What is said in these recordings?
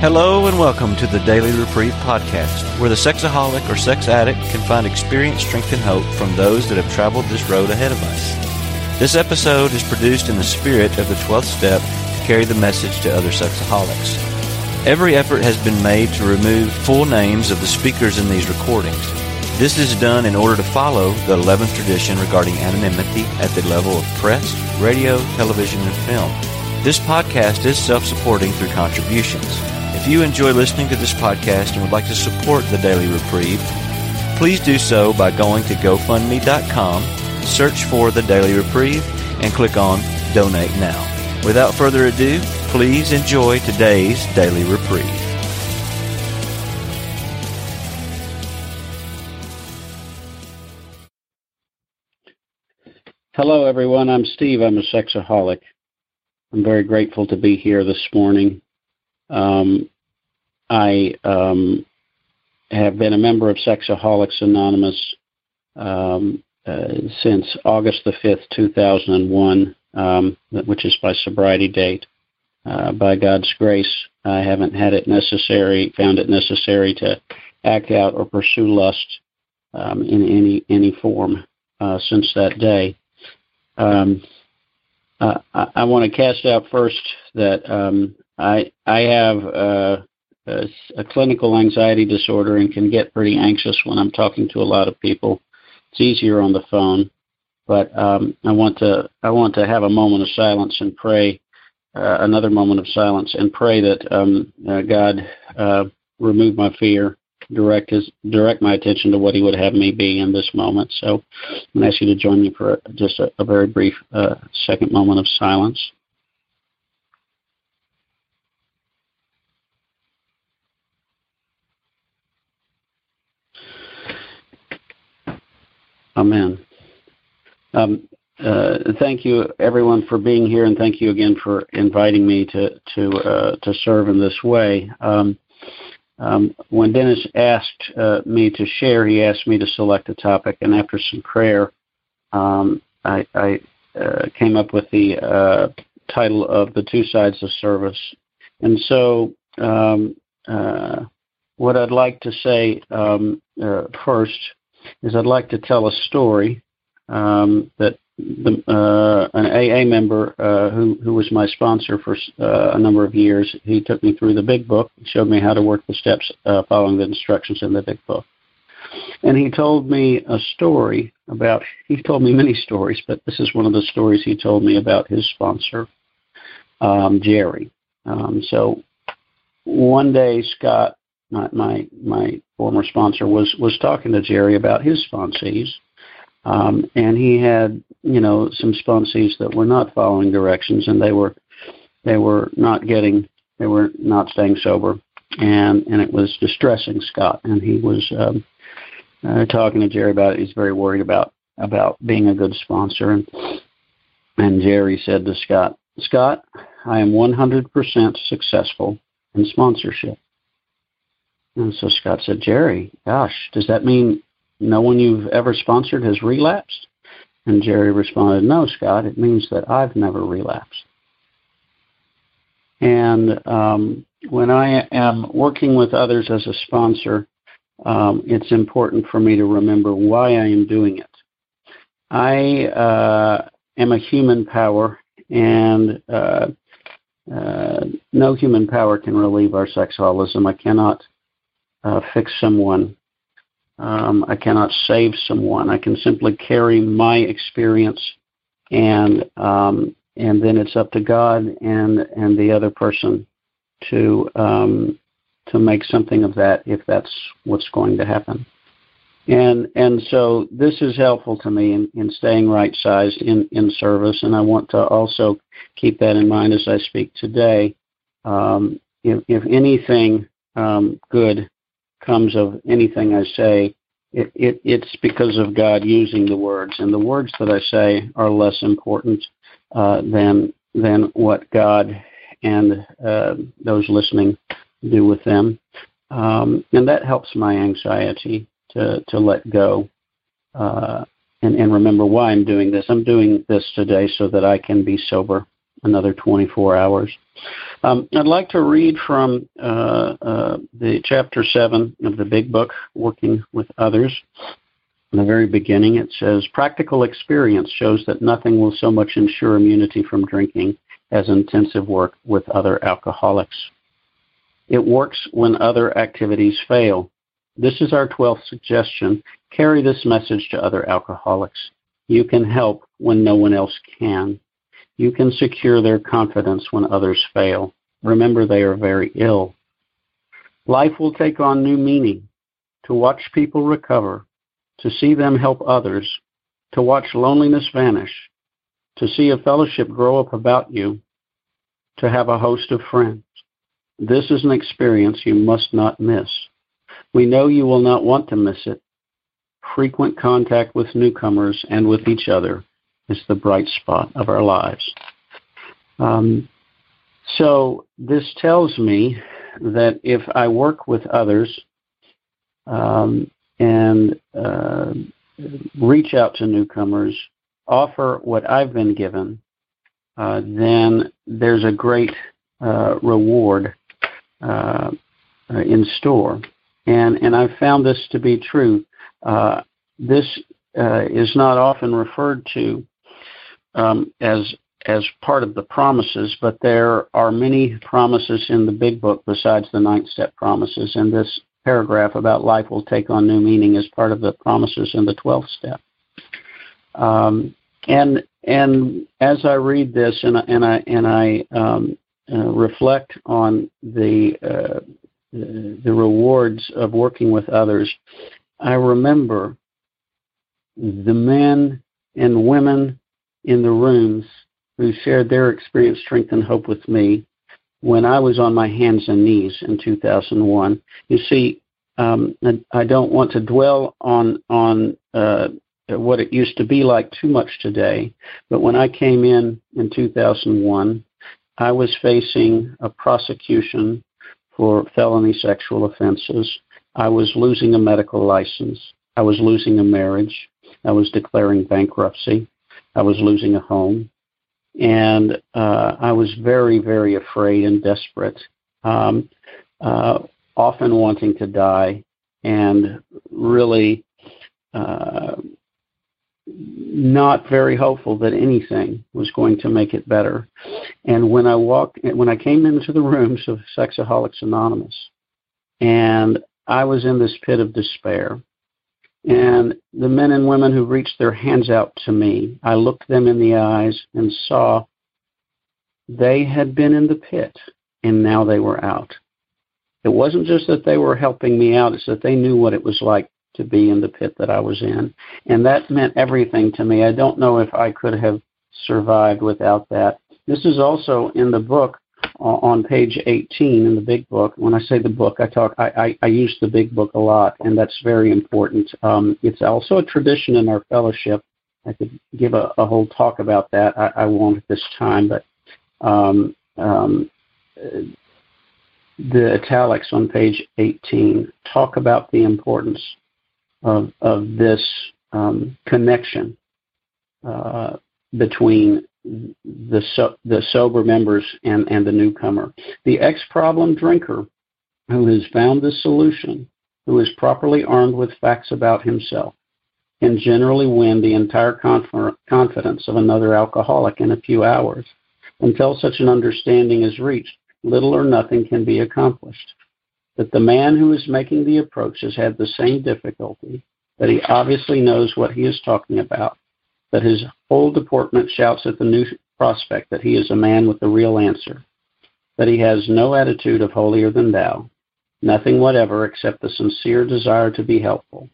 Hello and welcome to the Daily Reprieve podcast, where the sexaholic or sex addict can find experience, strength, and hope from those that have traveled this road ahead of us. This episode is produced in the spirit of the 12th step to carry the message to other sexaholics. Every effort has been made to remove full names of the speakers in these recordings. This is done in order to follow the 11th tradition regarding anonymity at the level of press, radio, television, and film. This podcast is self-supporting through contributions. If you enjoy listening to this podcast and would like to support the Daily Reprieve, please do so by going to GoFundMe.com, search for the Daily Reprieve, and click on Donate Now. Without further ado, please enjoy today's Daily Reprieve. Hello, everyone. I'm Steve. I'm a sexaholic. I'm very grateful to be here this morning. Um, I um, have been a member of Sexaholics Anonymous um, uh, since August the 5th, 2001, um, which is my sobriety date. Uh, by God's grace, I haven't had it necessary, found it necessary to act out or pursue lust um, in any any form uh, since that day. Um, I, I want to cast out first that um, I I have uh, a, a clinical anxiety disorder and can get pretty anxious when I'm talking to a lot of people. It's easier on the phone, but um, I want to I want to have a moment of silence and pray, uh, another moment of silence and pray that um, uh, God uh, remove my fear, direct his direct my attention to what He would have me be in this moment. So I'm going to ask you to join me for just a, a very brief uh, second moment of silence. Amen. Um, uh, thank you, everyone, for being here, and thank you again for inviting me to to uh, to serve in this way. Um, um, when Dennis asked uh, me to share, he asked me to select a topic, and after some prayer, um, I, I uh, came up with the uh, title of "The Two Sides of Service." And so, um, uh, what I'd like to say um, first is I'd like to tell a story um, that the, uh, an AA member uh, who who was my sponsor for uh, a number of years. He took me through the Big Book, showed me how to work the steps uh, following the instructions in the Big Book, and he told me a story about. He told me many stories, but this is one of the stories he told me about his sponsor, um, Jerry. Um, so one day, Scott my my, my former sponsor was was talking to Jerry about his sponsees, um, and he had you know some sponsees that were not following directions, and they were they were not getting they were not staying sober, and and it was distressing Scott, and he was um, uh, talking to Jerry about it. He's very worried about about being a good sponsor, and and Jerry said to Scott, Scott, I am 100% successful in sponsorship. And so Scott said, Jerry, gosh, does that mean no one you've ever sponsored has relapsed? And Jerry responded, No, Scott, it means that I've never relapsed. And um, when I am working with others as a sponsor, um, it's important for me to remember why I am doing it. I uh, am a human power, and uh, uh, no human power can relieve our sexaholism. I cannot uh, fix someone. Um, I cannot save someone. I can simply carry my experience, and um, and then it's up to God and and the other person to um, to make something of that if that's what's going to happen. And and so this is helpful to me in, in staying right sized in, in service, and I want to also keep that in mind as I speak today. Um, if, if anything um, good comes of anything I say, it, it, it's because of God using the words, and the words that I say are less important uh, than than what God and uh, those listening do with them, um, and that helps my anxiety to to let go uh, and, and remember why I'm doing this. I'm doing this today so that I can be sober another 24 hours. Um, I'd like to read from uh, uh, the chapter 7 of the big book, Working with Others. In the very beginning, it says Practical experience shows that nothing will so much ensure immunity from drinking as intensive work with other alcoholics. It works when other activities fail. This is our 12th suggestion. Carry this message to other alcoholics. You can help when no one else can. You can secure their confidence when others fail. Remember, they are very ill. Life will take on new meaning. To watch people recover, to see them help others, to watch loneliness vanish, to see a fellowship grow up about you, to have a host of friends. This is an experience you must not miss. We know you will not want to miss it. Frequent contact with newcomers and with each other is the bright spot of our lives. Um, so this tells me that if I work with others um, and uh, reach out to newcomers, offer what I've been given, uh, then there's a great uh, reward uh, in store. And, and I've found this to be true. Uh, this uh, is not often referred to um, as as part of the promises, but there are many promises in the big book besides the ninth step promises. And this paragraph about life will take on new meaning as part of the promises in the twelfth step. Um, and and as I read this and and I and I um, uh, reflect on the uh, the rewards of working with others, I remember the men and women in the rooms who shared their experience, strength, and hope with me when I was on my hands and knees in 2001. You see, um, I don't want to dwell on on uh, what it used to be like too much today, but when I came in in 2001, I was facing a prosecution for felony sexual offenses. I was losing a medical license. I was losing a marriage. I was declaring bankruptcy. I was losing a home. And uh, I was very, very afraid and desperate, um, uh, often wanting to die, and really uh, not very hopeful that anything was going to make it better. And when I walked, when I came into the rooms of Sexaholics Anonymous, and I was in this pit of despair, and the men and women who reached their hands out to me, I looked them in the eyes and saw they had been in the pit and now they were out. It wasn't just that they were helping me out, it's that they knew what it was like to be in the pit that I was in. And that meant everything to me. I don't know if I could have survived without that. This is also in the book on page 18 in the big book. When I say the book, I talk, I, I, I use the big book a lot, and that's very important. Um, it's also a tradition in our fellowship. I could give a, a whole talk about that. I, I won't at this time, but um, um, the italics on page 18 talk about the importance of, of this um, connection uh, between the, so, the sober members and, and the newcomer. The ex problem drinker who has found the solution, who is properly armed with facts about himself, can generally win the entire conf- confidence of another alcoholic in a few hours. Until such an understanding is reached, little or nothing can be accomplished that the man who is making the approach has had the same difficulty, that he obviously knows what he is talking about, that his whole deportment shouts at the new prospect that he is a man with the real answer, that he has no attitude of holier than thou, nothing whatever except the sincere desire to be helpful,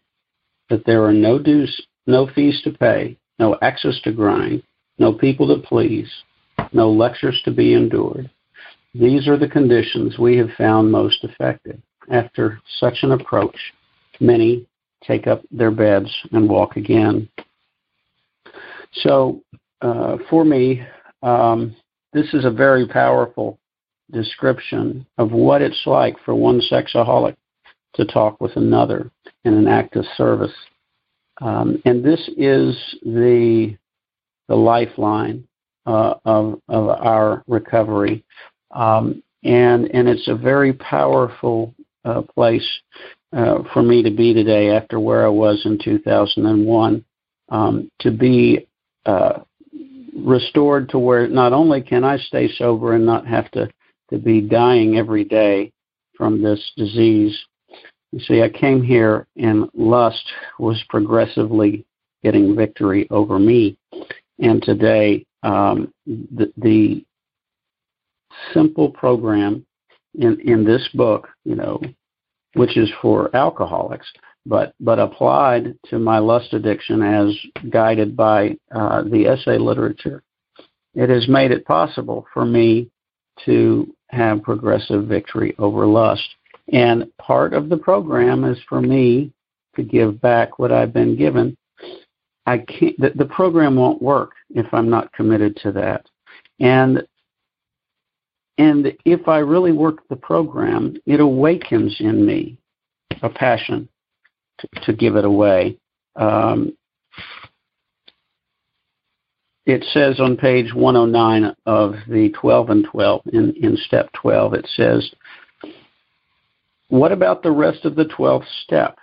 that there are no dues, no fees to pay, no axes to grind, no people to please, no lectures to be endured, these are the conditions we have found most effective. After such an approach, many take up their beds and walk again. So, uh, for me, um, this is a very powerful description of what it's like for one sexaholic to talk with another in an act of service. Um, and this is the the lifeline uh, of of our recovery, um, and and it's a very powerful uh, place uh, for me to be today after where I was in 2001. Um, to be uh, restored to where not only can I stay sober and not have to to be dying every day from this disease. You see, I came here and lust was progressively getting victory over me. And today, um, the, the simple program in, in this book, you know, which is for alcoholics, but but applied to my lust addiction as guided by uh, the SA literature, it has made it possible for me to have progressive victory over lust. And part of the program is for me to give back what I've been given. I can't. The, the program won't work if I'm not committed to that. And and if I really work the program, it awakens in me a passion to, give it away. Um, it says on page 109 of the 12 and 12, in, in step 12, it says, What about the rest of the 12th step?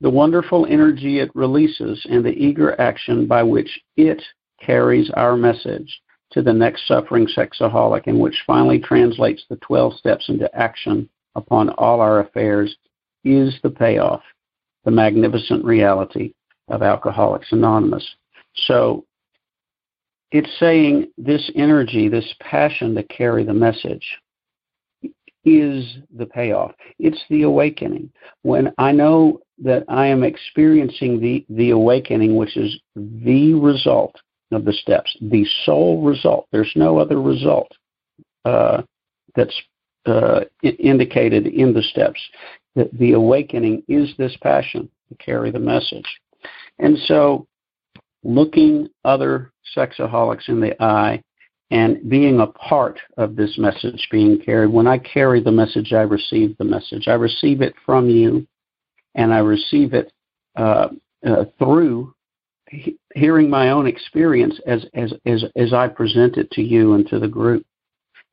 The wonderful energy it releases and the eager action by which it carries our message to the next suffering sexaholic, and which finally translates the 12 steps into action upon all our affairs, is the payoff, the magnificent reality of Alcoholics Anonymous. So it's saying this energy, this passion to carry the message is the payoff. It's the awakening. When I know that I am experiencing the, the awakening, which is the result of the steps, the sole result, there's no other result uh, that's uh, indicated in the steps. The, the awakening is this passion to carry the message. And so looking other sexaholics in the eye and being a part of this message being carried. When I carry the message, I receive the message. I receive it from you, and I receive it uh, uh, through he- hearing my own experience as, as, as, as I present it to you and to the group.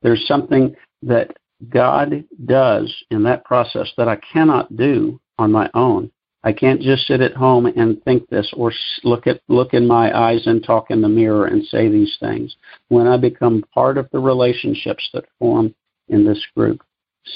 There's something that God does in that process that I cannot do on my own. I can't just sit at home and think this or look at look in my eyes and talk in the mirror and say these things. When I become part of the relationships that form in this group,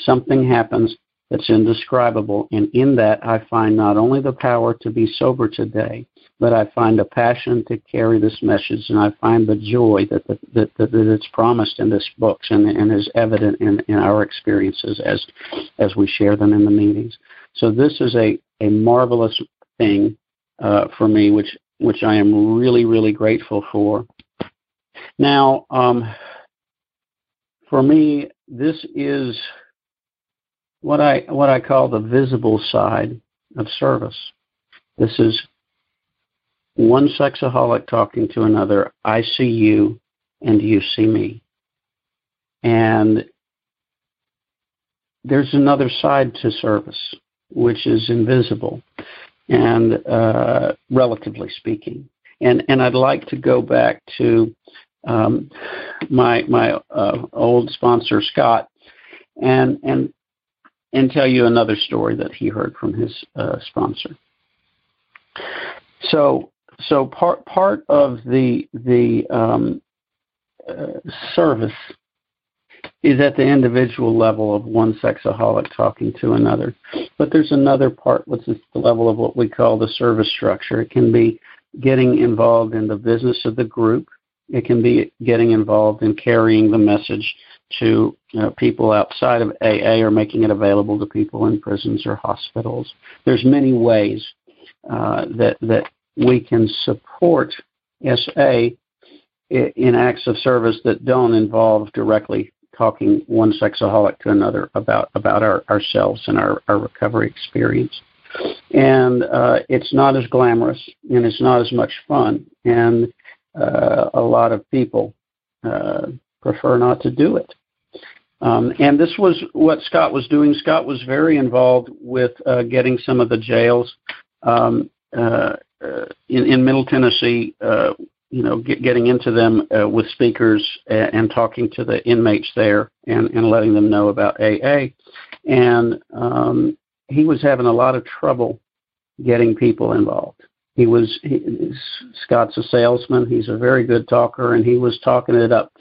something happens that's indescribable and in that I find not only the power to be sober today, but I find a passion to carry this message and I find the joy that that, that, that it's promised in this book and, and is evident in, in our experiences as as we share them in the meetings. So this is a, a marvelous thing uh, for me, which which I am really really grateful for. Now, um, for me, this is what I what I call the visible side of service. This is one sexaholic talking to another. I see you, and you see me. And there's another side to service which is invisible, and uh, relatively speaking. And and I'd like to go back to um, my my uh, old sponsor Scott, and and and tell you another story that he heard from his uh, sponsor. So so part part of the the um, uh, service is at the individual level of one sexaholic talking to another. But there's another part, which is the level of what we call the service structure. It can be getting involved in the business of the group. It can be getting involved in carrying the message to people outside of AA or making it available to people in prisons or hospitals. There's many ways uh, that that we can support SA in acts of service that don't involve directly talking one sexaholic to another about about our, ourselves and our, our recovery experience. And uh, it's not as glamorous and it's not as much fun. And uh, a lot of people uh, prefer not to do it. Um, and this was what Scott was doing. Scott was very involved with uh, getting some of the jails um, uh, in, in Middle Tennessee, uh, you know, get, getting into them uh, with speakers and, and, talking to the inmates there and, and letting them know about AA. And um, he was having a lot of trouble getting people involved. He was he, Scott's a salesman. He's a very good talker, and he was talking it up,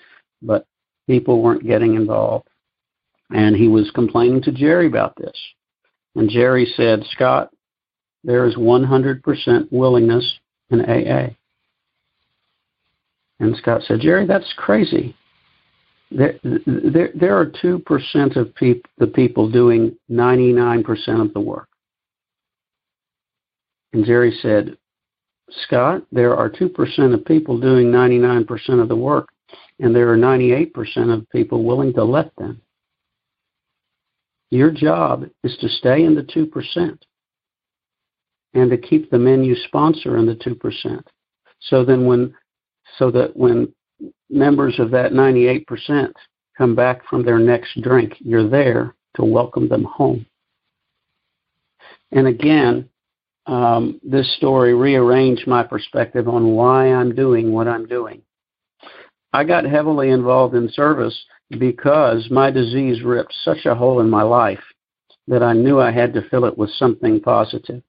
but people weren't getting involved. And he was complaining to Jerry about this. And Jerry said, Scott, there is 100% willingness in AA. And Scott said, Jerry, that's crazy. There, there, there are 2% of peop- the people doing 99% of the work. And Jerry said, Scott, there are 2% of people doing 99% of the work, and there are 98% of people willing to let them. Your job is to stay in the 2% and to keep the menu sponsor in the 2%. So then when so that when members of that 98% come back from their next drink, you're there to welcome them home. And again, um, this story rearranged my perspective on why I'm doing what I'm doing. I got heavily involved in service because my disease ripped such a hole in my life that I knew I had to fill it with something positive.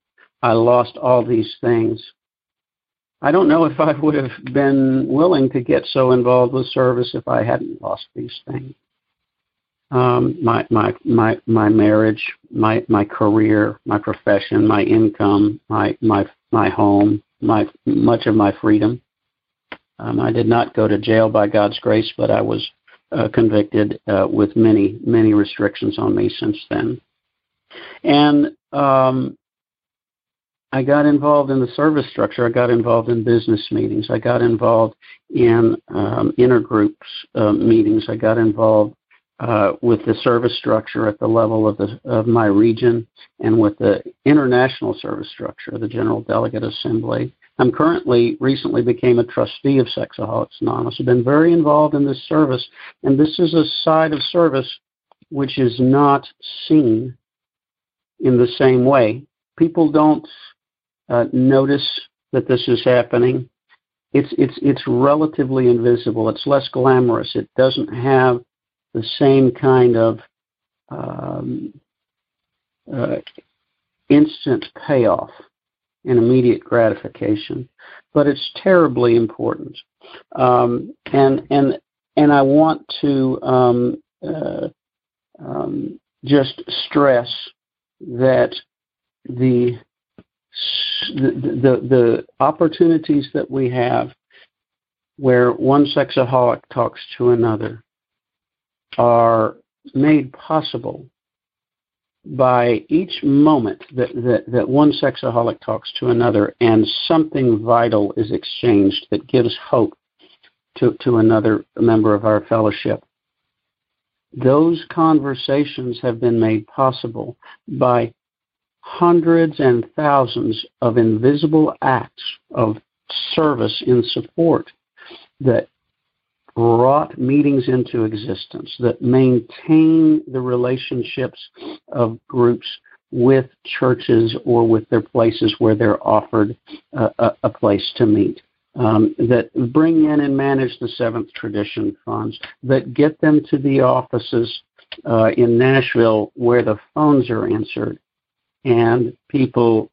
I lost all these things. I don't know if I would have been willing to get so involved with service if I hadn't lost these things. Um, my my my my marriage, my my career, my profession, my income, my my my home, my much of my freedom. Um, I did not go to jail by God's grace, but I was uh, convicted uh, with many many restrictions on me since then. And um, I got involved in the service structure. I got involved in business meetings. I got involved in um, intergroups uh, meetings. I got involved uh, with the service structure at the level of the of my region and with the international service structure, the General Delegate Assembly. I'm currently recently became a trustee of Sexaholics Anonymous. I've been very involved in this service, and this is a side of service which is not seen in the same way. People don't uh, notice that this is happening. It's it's it's relatively invisible. It's less glamorous. It doesn't have the same kind of um, uh, instant payoff and immediate gratification, but it's terribly important. Um, and and and I want to um, uh, um, just stress that the the, the, opportunities that we have where one sexaholic talks to another are made possible by each moment that, that, that one sexaholic talks to another and something vital is exchanged that gives hope to, to another member of our fellowship. Those conversations have been made possible by hundreds and thousands of invisible acts of service in support that brought meetings into existence, that maintain the relationships of groups with churches or with their places where they're offered a, a place to meet. Um, that bring in and manage the Seventh Tradition funds, that get them to the offices uh, in Nashville where the phones are answered, and people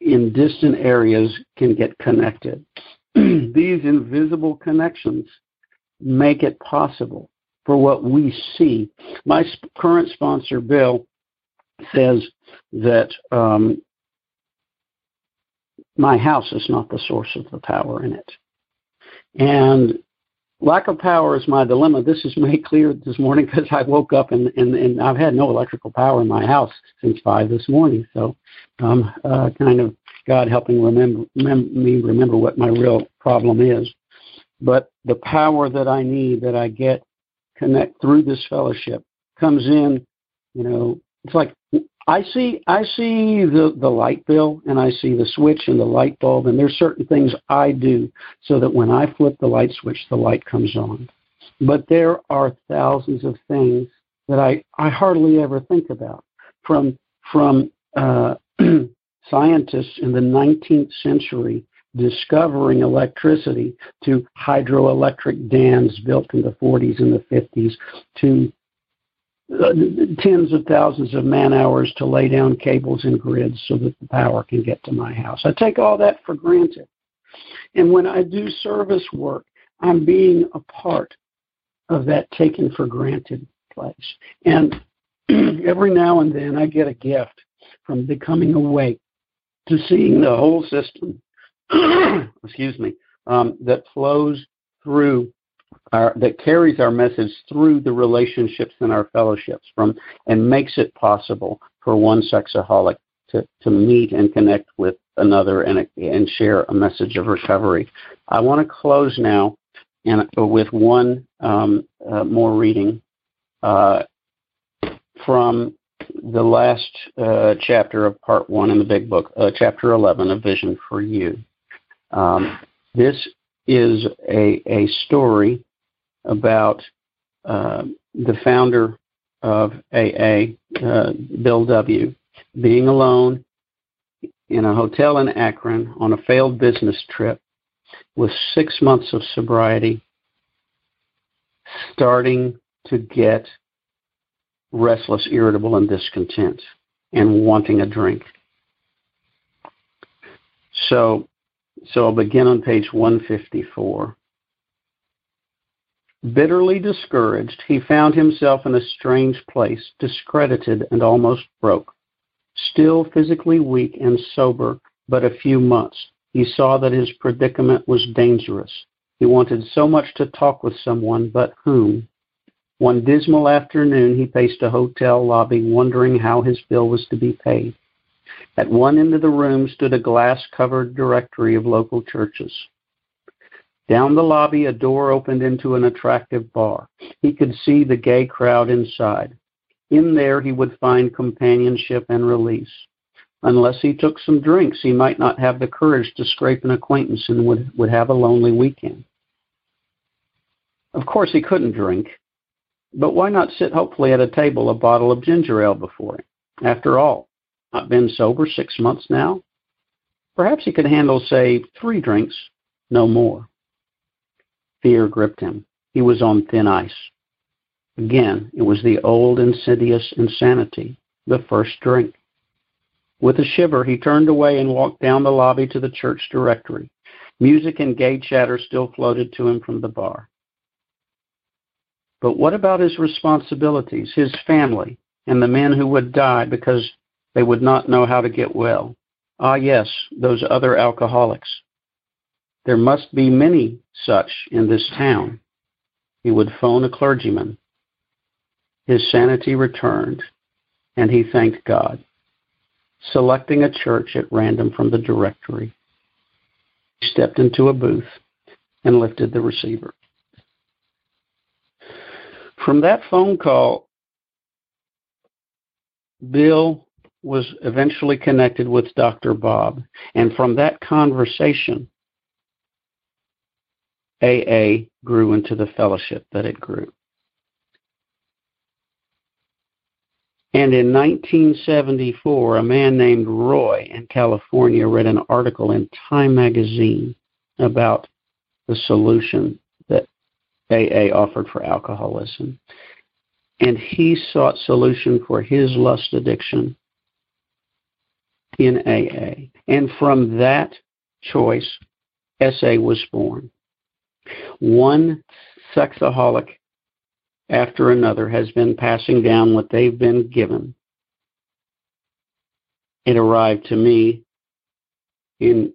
in distant areas can get connected. These invisible connections make it possible for what we see. My current sponsor, Bill, says that um, my house is not the source of the power in it. And lack of power is my dilemma. This is made clear this morning because I woke up and, and, and I've had no electrical power in my house since 5 this morning. So um, uh, kind of God helping remember, mem- me remember what my real problem is. But the power that I need, that I get connect through this fellowship, comes in. You know, it's like I see I see the the light bill and I see the switch and the light bulb, and there's certain things I do so that when I flip the light switch, the light comes on. But there are thousands of things that I I hardly ever think about, from from uh, scientists in the 19th century discovering electricity to hydroelectric dams built in the 40s and the 50s to uh, tens of thousands of man hours to lay down cables and grids so that the power can get to my house. I take all that for granted. And when I do service work, I'm being a part of that taken for granted place. And every now and then I get a gift from becoming awake to seeing the whole system, excuse me, um, that flows through our, that carries our message through the relationships and our fellowships from and makes it possible for one sexaholic to, to meet and connect with another and, and share a message of recovery. I want to close now and with one um, uh, more reading uh, from the last uh, chapter of part one in the big book, uh, chapter 11, A Vision for You. Um, this is a, a story about uh, the founder of AA, uh, Bill W., being alone in a hotel in Akron on a failed business trip with six months of sobriety, starting to get restless, irritable, and discontent, and wanting a drink. So, so I'll begin on page 154. Bitterly discouraged, he found himself in a strange place, discredited and almost broke. Still physically weak and sober but a few months, he saw that his predicament was dangerous. He wanted so much to talk with someone, but whom? One dismal afternoon, he paced a hotel lobby, wondering how his bill was to be paid. At one end of the room stood a glass covered directory of local churches. Down the lobby, a door opened into an attractive bar. He could see the gay crowd inside. In there, he would find companionship and release. Unless he took some drinks, he might not have the courage to scrape an acquaintance and would, would have a lonely weekend. Of course, he couldn't drink. But why not sit hopefully at a table a bottle of ginger ale before him? After all, not been sober six months now? Perhaps he could handle, say, three drinks, no more. Fear gripped him. He was on thin ice. Again, it was the old insidious insanity, the first drink. With a shiver, he turned away and walked down the lobby to the church directory. Music and gay chatter still floated to him from the bar. But what about his responsibilities, his family, and the men who would die because they would not know how to get well? Ah, yes, those other alcoholics. There must be many such in this town. He would phone a clergyman. His sanity returned, and he thanked God, selecting a church at random from the directory. He stepped into a booth and lifted the receiver. From that phone call, Bill was eventually connected with Dr. Bob. And from that conversation, AA grew into the fellowship that it grew. And in 1974, a man named Roy in California read an article in Time magazine about the solution that AA offered for alcoholism. And he sought solution for his lust addiction in AA. And from that choice, SA was born. One sexaholic after another has been passing down what they've been given. It arrived to me in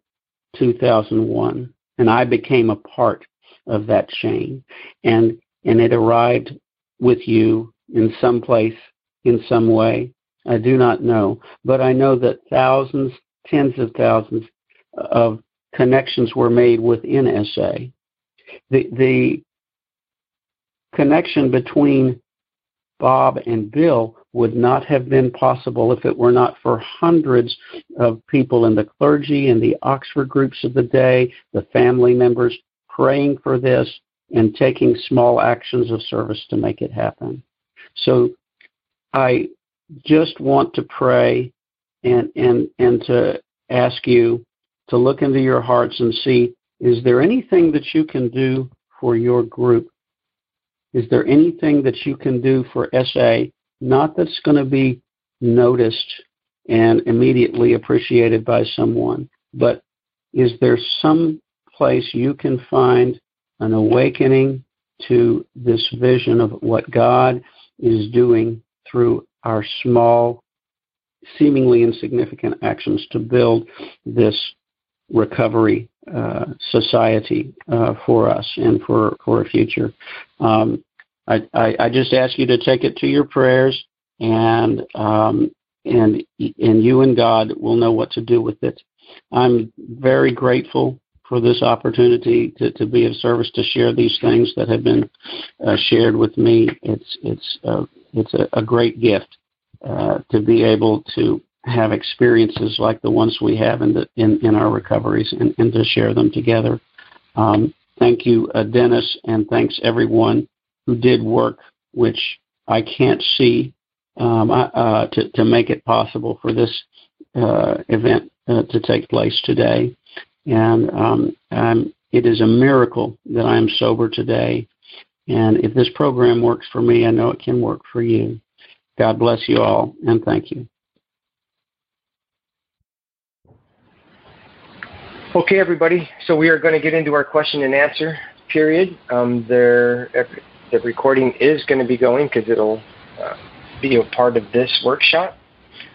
2001, and I became a part of that chain. And, and it arrived with you in some place, in some way. I do not know. But I know that thousands, tens of thousands of connections were made within SA. The, the connection between Bob and Bill would not have been possible if it were not for hundreds of people in the clergy and the Oxford groups of the day, the family members praying for this, and taking small actions of service to make it happen. So I just want to pray and and and to ask you to look into your hearts and see is there anything that you can do for your group? Is there anything that you can do for SA? Not that's going to be noticed and immediately appreciated by someone, but is there some place you can find an awakening to this vision of what God is doing through our small, seemingly insignificant actions to build this recovery uh, society uh, for us and for, for a future. Um, I, I, I, just ask you to take it to your prayers, and um, and and you and God will know what to do with it. I'm very grateful for this opportunity to, to be of service to share these things that have been uh, shared with me. It's it's uh, it's a, a, great gift uh, to be able to have experiences like the ones we have in the, in, in our recoveries and, and to share them together. Um, thank you, uh, Dennis, and thanks everyone who did work which I can't see um, uh, to to make it possible for this uh, event to take place today. And um, it is a miracle that I am sober today. And if this program works for me, I know it can work for you. God bless you all, and thank you. Okay, everybody. So we are going to get into our question and answer period. Um, the recording is going to be going because it'll uh, be a part of this workshop.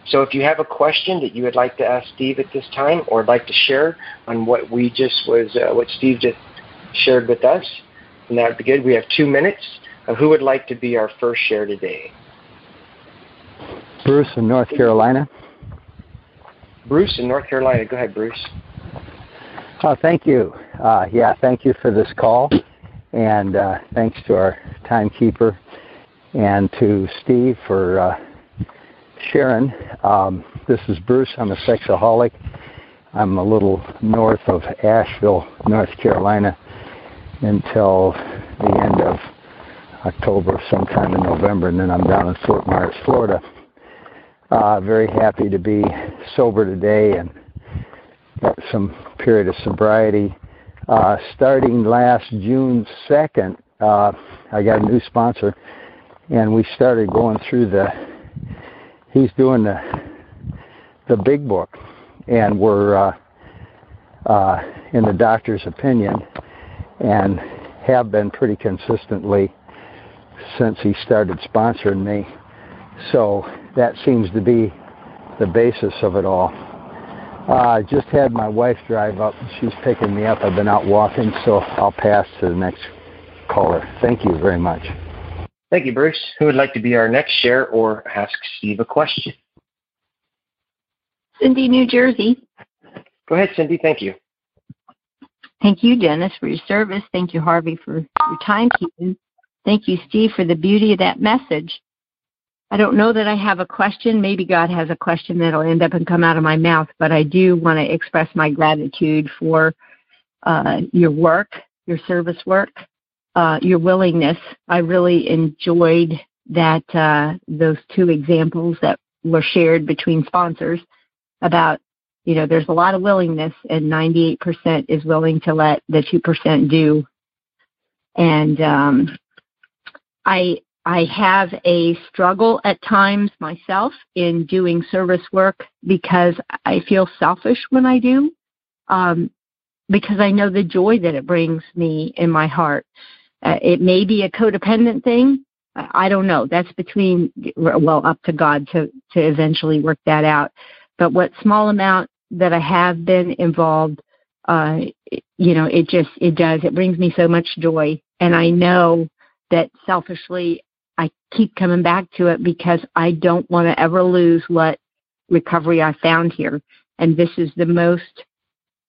So if you have a question that you would like to ask Steve at this time or like to share on what we just was, uh, what Steve just shared with us, then that would be good. We have two minutes. Uh, who would like to be our first share today? Bruce in North Carolina. Bruce in North Carolina. Go ahead, Bruce. Oh, thank you. Uh, yeah, thank you for this call, and uh, thanks to our timekeeper and to Steve for uh, Sharon. Um, this is Bruce. I'm a sexaholic. I'm a little north of Asheville, North Carolina, until the end of October, sometime in November, and then I'm down in Fort Myers, Florida. Uh, very happy to be sober today and got some period of sobriety. Uh, starting last June 2nd, uh, I got a new sponsor, and we started going through the he's doing the the big book, and we're uh, uh, in the doctor's opinion, and have been pretty consistently since he started sponsoring me. So that seems to be the basis of it all. Uh, I just had my wife drive up. She's picking me up. I've been out walking, so I'll pass to the next caller. Thank you very much. Thank you, Bruce. Who would like to be our next share or ask Steve a question? Cindy, New Jersey. Go ahead, Cindy. Thank you. Thank you, Dennis, for your service. Thank you, Harvey, for your timekeeping. Thank you, Steve, for the beauty of that message. I don't know that I have a question. Maybe God has a question that'll end up and come out of my mouth, but I do want to express my gratitude for uh, your work, your service work, uh, your willingness. I really enjoyed that uh, those two examples that were shared between sponsors about you know there's a lot of willingness and 98% is willing to let the 2% do and um, i i have a struggle at times myself in doing service work because i feel selfish when i do um, because i know the joy that it brings me in my heart uh, it may be a codependent thing. I don't know. That's between well up to God to to eventually work that out. But what small amount that I have been involved, uh, you know, it just it does. It brings me so much joy, and I know that selfishly I keep coming back to it because I don't want to ever lose what recovery I found here. And this is the most,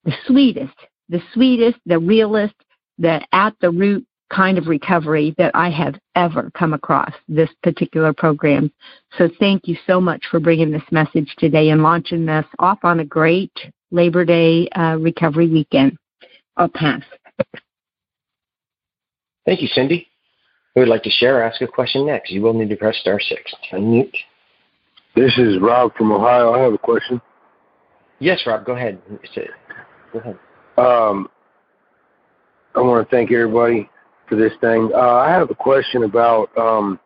the sweetest, the sweetest, the realest, the at the root kind of recovery that I have ever come across this particular program. So thank you so much for bringing this message today and launching this off on a great Labor Day uh, recovery weekend. I'll pass. Thank you, Cindy. Who would like to share or ask a question next? You will need to press star six. Unmute. This is Rob from Ohio. I have a question. Yes, Rob, go ahead. Go ahead. Um, I want to thank everybody for this thing. Uh, I have a question about um,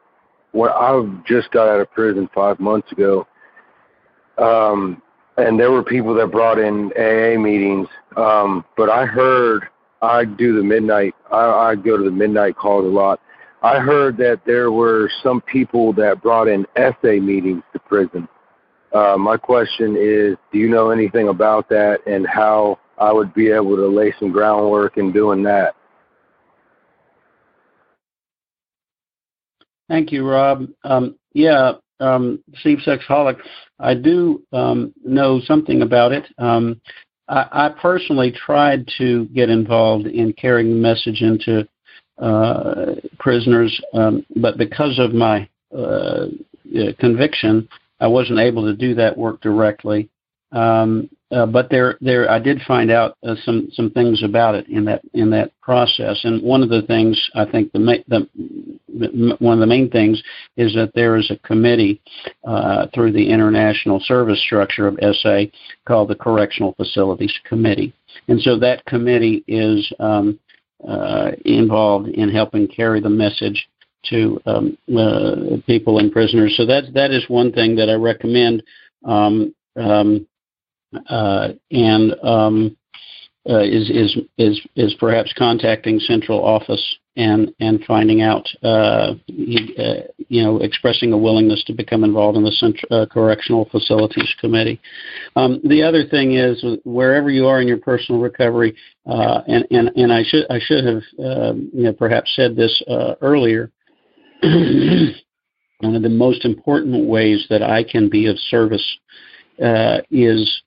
what I just got out of prison five months ago. Um, and there were people that brought in AA meetings, um, but I heard I do the midnight. I, I go to the midnight calls a lot. I heard that there were some people that brought in SA meetings to prison. Uh, my question is, do you know anything about that and how I would be able to lay some groundwork in doing that? Thank you, Rob. Um, yeah, um, Steve Sexaholic, I do um, know something about it. Um, I, I, personally tried to get involved in carrying the message into uh, prisoners, um, but because of my uh, conviction, I wasn't able to do that work directly. Um, uh, but there, there, I did find out uh, some some things about it in that in that process. And one of the things I think the, ma- the, one of the main things is that there is a committee uh, through the international service structure of SA called the Correctional Facilities Committee, and so that committee is um, uh, involved in helping carry the message to um, people and prisoners. So that that is one thing that I recommend. Um, um, and um, uh, is is is is perhaps contacting central office and and finding out, uh, you know, expressing a willingness to become involved in the central, correctional facilities committee. Um, the other thing is wherever you are in your personal recovery, and and and I should I should have um, you know perhaps said this earlier. One of the most important ways that I can be of service uh, is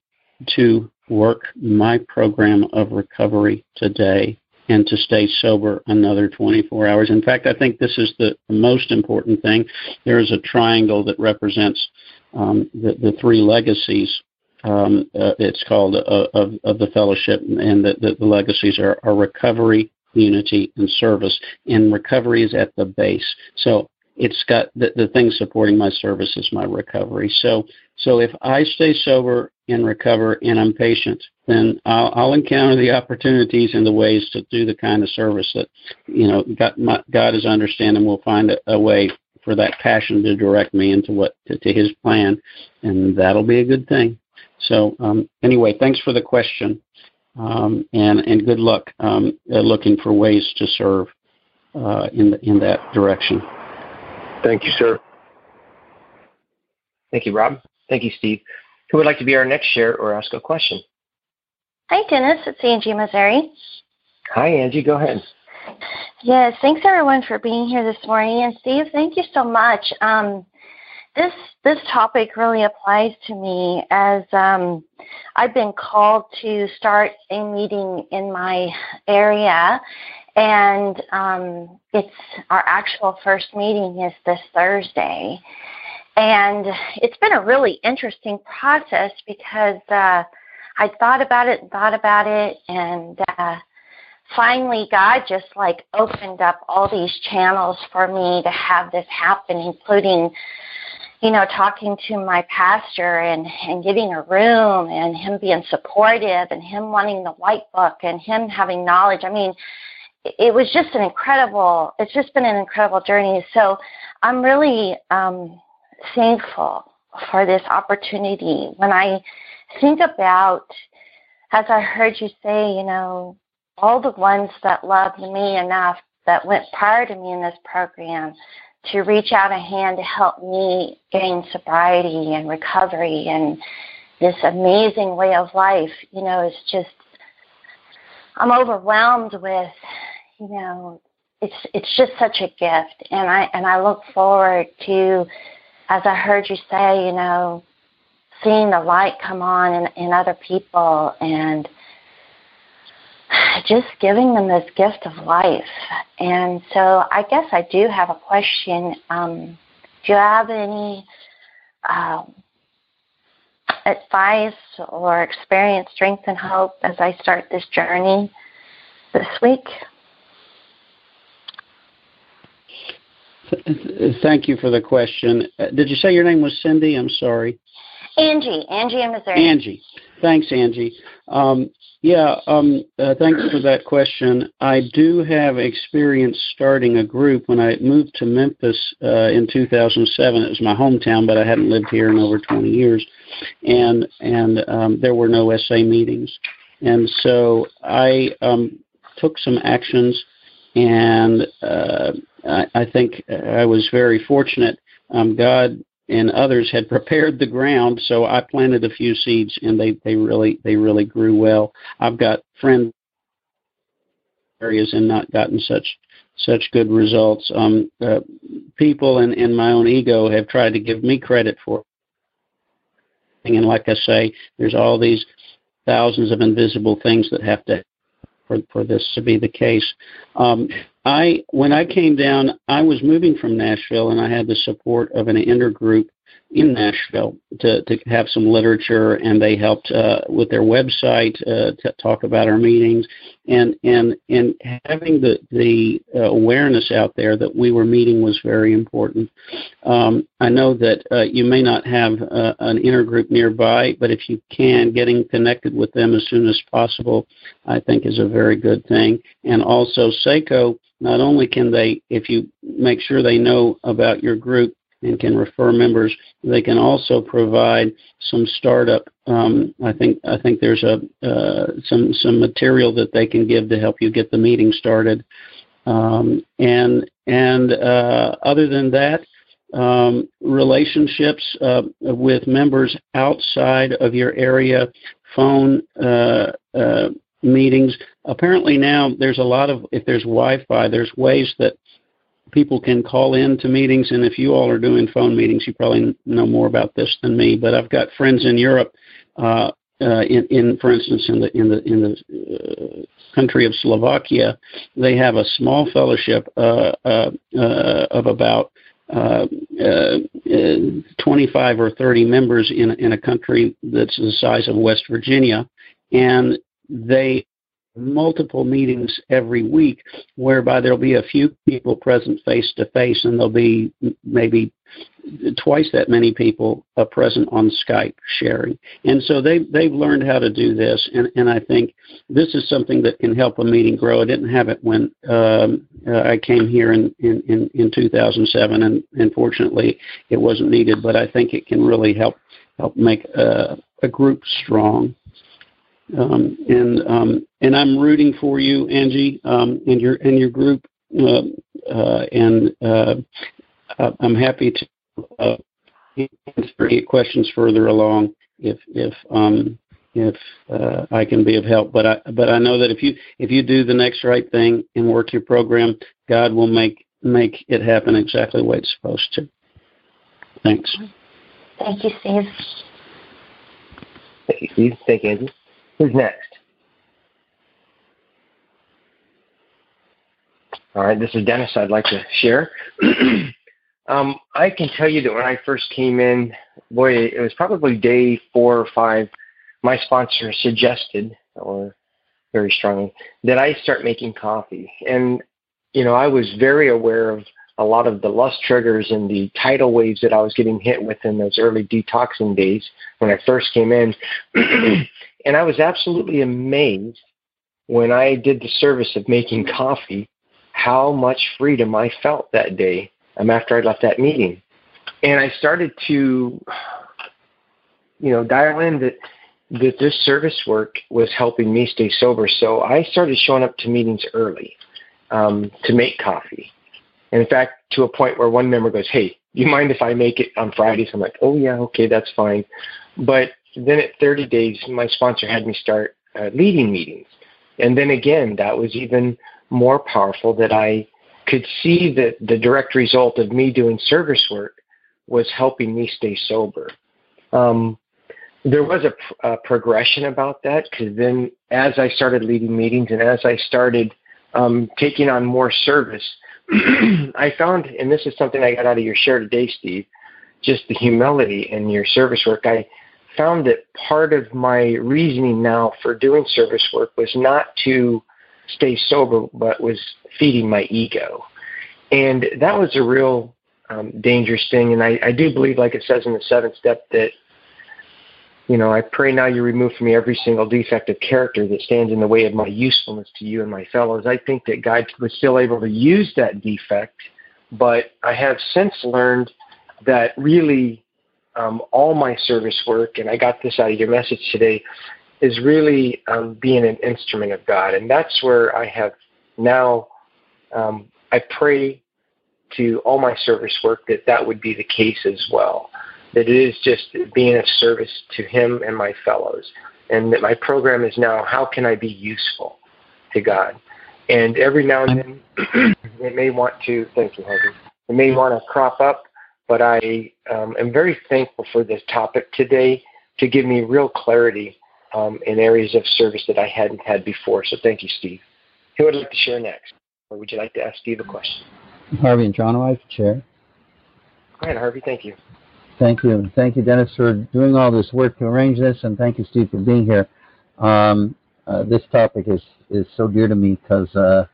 to work my program of recovery today and to stay sober another 24 hours. In fact, I think this is the, most important thing. There is a triangle that represents um, the, the, three legacies. Um, uh, it's called uh, of, of, the fellowship, and the, the, the legacies are, are recovery, unity, and service. And recovery is at the base. So it's got the, the thing supporting my service is my recovery. So so if I stay sober and recover and I'm patient, then I'll, I'll encounter the opportunities and the ways to do the kind of service that you know God, my, God is understanding. We'll find a, a way for that passion to direct me into what to, to His plan, and that'll be a good thing. So um, anyway, thanks for the question, um, and and good luck um, uh, looking for ways to serve uh, in the, in that direction. Thank you, sir. Thank you, Rob. Thank you, Steve. Who would like to be our next share or ask a question? Hi, Dennis. It's Angie Missouri. Hi, Angie. Go ahead. Yes, thanks everyone for being here this morning. And Steve, thank you so much. Um, this this topic really applies to me as um, I've been called to start a meeting in my area, and um, it's our actual first meeting is this Thursday. And it's been a really interesting process because uh, I thought about it and thought about it, and uh, finally, God just like opened up all these channels for me to have this happen, including, you know, talking to my pastor and and getting a room, and him being supportive, and him wanting the white book, and him having knowledge. I mean, it was just an incredible. It's just been an incredible journey. So I'm really um, thankful for this opportunity. When I think about, as I heard you say, you know, all the ones that loved me enough that went prior to me in this program to reach out a hand to help me gain sobriety and recovery and this amazing way of life, you know, is just I'm overwhelmed with, you know, it's it's just such a gift and I and I look forward to as I heard you say, you know, seeing the light come on in, in other people and just giving them this gift of life. And so I guess I do have a question. Um, do you have any um, advice or experience, strength, and hope as I start this journey this week? Thank you for the question. Uh, did you say your name was Cindy? I'm sorry. Angie, Angie in Missouri. Angie. Thanks, Angie. Um, yeah, um, uh, thanks for that question. I do have experience starting a group. When I moved to Memphis uh, in 2007, it was my hometown, but I hadn't lived here in over 20 years, and and um, there were no SA meetings, and so I um, took some actions, and uh, I, think I was very fortunate. Um, God and others had prepared the ground so i planted a few seeds and they they really they really grew well i've got friends areas and not gotten such such good results um uh, people and in my own ego have tried to give me credit for and like i say there's all these thousands of invisible things that have to for for this to be the case. Um I when I came down, I was moving from Nashville, and I had the support of an intergroup in Nashville to to have some literature, and they helped uh, with their website uh, to talk about our meetings, and and and having the the uh, awareness out there that we were meeting was very important. Um, I know that uh, you may not have uh, an intergroup nearby, but if you can, getting connected with them as soon as possible, I think is a very good thing. And also, SACO not only can they, if you make sure they know about your group and can refer members, they can also provide some startup. Um, I think I think there's a uh, some some material that they can give to help you get the meeting started. Um, and and uh, other than that, um, relationships uh, with members outside of your area, phone uh, uh, meetings. Apparently now there's a lot of if there's Wi-Fi, there's ways that people can call in to meetings. And if you all are doing phone meetings, you probably know more about this than me. But I've got friends in Europe. Uh, uh, in, in, for instance, in the in the in the uh, country of Slovakia, they have a small fellowship uh, uh, uh, of about uh, uh, 25 or 30 members in in a country that's the size of West Virginia, and they multiple meetings every week whereby there'll be a few people present face to face and there'll be maybe twice that many people uh, present on Skype sharing. And so they they've learned how to do this and and I think this is something that can help a meeting grow. I didn't have it when um, uh, I came here in, in, in, in 2007 and unfortunately it wasn't needed, but I think it can really help help make uh, a group strong. Um, and um, and I'm rooting for you, Angie, um, and your and your group. Uh, uh, and uh, I'm happy to uh, answer questions further along if if um, if uh, I can be of help. But I but I know that if you if you do the next right thing and work your program, God will make make it happen exactly the way it's supposed to. Thanks. Thank you, Steve. Thank you, Steve. Thank you, Angie. Who's next? All right, this is Dennis. I'd like to share. um, I can tell you that when I first came in, boy, it was probably day four or five. My sponsor suggested, or very strongly, that I start making coffee. And, you know, I was very aware of a lot of the lust triggers and the tidal waves that I was getting hit with in those early detoxing days when I first came in. and I was absolutely amazed when I did the service of making coffee how much freedom I felt that day um, after I left that meeting. And I started to, you know, dial in that that this service work was helping me stay sober. So I started showing up to meetings early um, to make coffee. And in fact, to a point where one member goes, "Hey, you mind if I make it on Fridays?" I'm like, "Oh yeah, okay, that's fine." But then at 30 days, my sponsor had me start uh, leading meetings, and then again, that was even more powerful. That I could see that the direct result of me doing service work was helping me stay sober. Um, there was a, a progression about that because then, as I started leading meetings and as I started um, taking on more service, I found, and this is something I got out of your share today, Steve, just the humility in your service work. I found that part of my reasoning now for doing service work was not to stay sober, but was feeding my ego. And that was a real um, dangerous thing. And I, I do believe, like it says in the seventh step, that you know, I pray now you remove from me every single defect of character that stands in the way of my usefulness to you and my fellows. I think that God was still able to use that defect, but I have since learned that really um, all my service work, and I got this out of your message today, is really um, being an instrument of God. And that's where I have now, um, I pray to all my service work that that would be the case as well that it is just being of service to him and my fellows. And that my program is now how can I be useful to God? And every now and then it may want to, thank you, Harvey, it may want to crop up, but I um, am very thankful for this topic today to give me real clarity um, in areas of service that I hadn't had before. So thank you, Steve. Who would like to share next? Or would you like to ask Steve a question? Harvey and John, I share. Go ahead, Harvey. Thank you. Thank you. Thank you, Dennis, for doing all this work to arrange this, and thank you, Steve, for being here. Um, uh, this topic is, is so dear to me because, uh,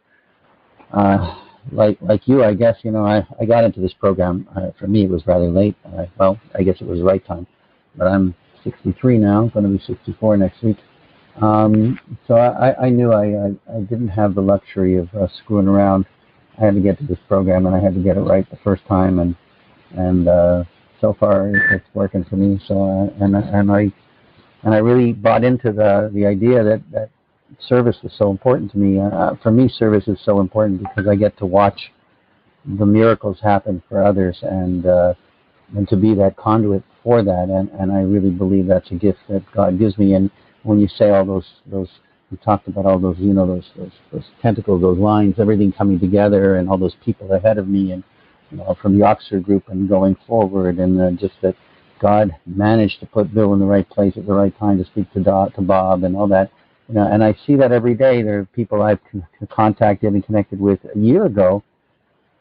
uh, like like you, I guess you know I, I got into this program. Uh, for me, it was rather late. Uh, well, I guess it was the right time, but I'm 63 now. going to be 64 next week. Um, so I, I knew I, I, I didn't have the luxury of uh, screwing around. I had to get to this program, and I had to get it right the first time, and and uh, so far it's working for me. So uh, and and I and I really bought into the the idea that that service is so important to me. Uh, for me, service is so important because I get to watch the miracles happen for others and uh, and to be that conduit for that. And and I really believe that's a gift that God gives me. And when you say all those those we talked about all those you know those those, those tentacles, those lines, everything coming together, and all those people ahead of me and you know, from the Oxford group and going forward, and uh, just that God managed to put Bill in the right place at the right time to speak to, Do- to Bob and all that. You know, and I see that every day. There are people I've con- contacted and connected with a year ago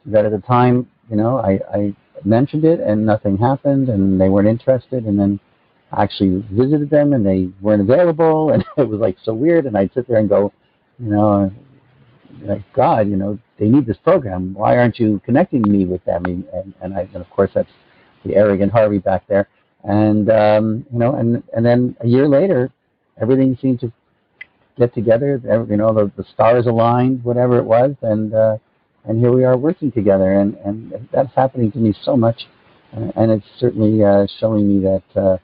that at the time, you know, I, I mentioned it and nothing happened and they weren't interested, and then I actually visited them and they weren't available, and it was like so weird. And I'd sit there and go, you know, like God, you know, they need this program. Why aren't you connecting me with them? And, and, I, and of course, that's the arrogant Harvey back there. And um, you know, and and then a year later, everything seemed to get together. You know, the, the stars aligned, whatever it was, and uh, and here we are working together. And and that's happening to me so much, and it's certainly uh, showing me that. Uh,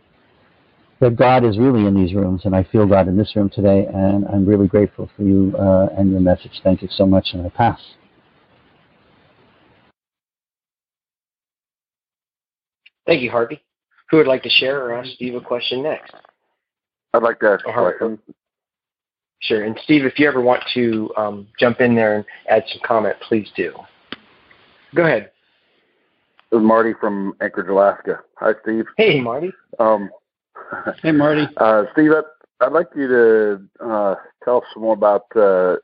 that God is really in these rooms, and I feel God in this room today, and I'm really grateful for you uh, and your message. Thank you so much, and I pass. Thank you, Harvey. Who would like to share or ask Steve a question next? I'd like to ask a question. Sure. And Steve, if you ever want to um, jump in there and add some comment, please do. Go ahead. This is Marty from Anchorage, Alaska. Hi, Steve. Hey, Marty. Um, hey, Marty. Uh, Steve, I'd, I'd, like you to uh, tell us some more about. Uh,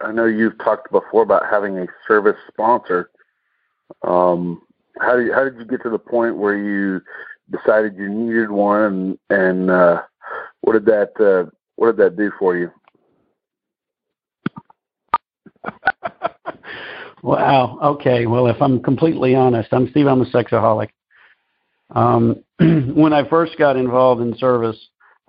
I know you've talked before about having a service sponsor. Um, how did how did you get to the point where you decided you needed one, and, and uh, what did that uh, what did that do for you? wow. Okay. Well, if I'm completely honest, I'm Steve. I'm a sexaholic. Um, when I first got involved in service,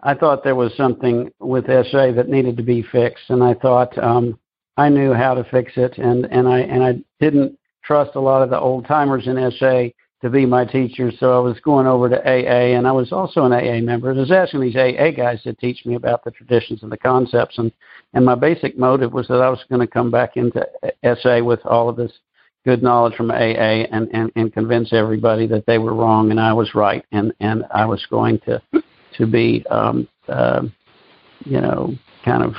I thought there was something with SA that needed to be fixed, and I thought um, I knew how to fix it, and and I and I didn't trust a lot of the old timers in SA to be my teacher. so I was going over to AA, and I was also an AA member. I was asking these AA guys to teach me about the traditions and the concepts, and and my basic motive was that I was going to come back into SA with all of this good knowledge from AA and, and, and convince everybody that they were wrong and I was right and, and I was going to to be um, uh, you know kind of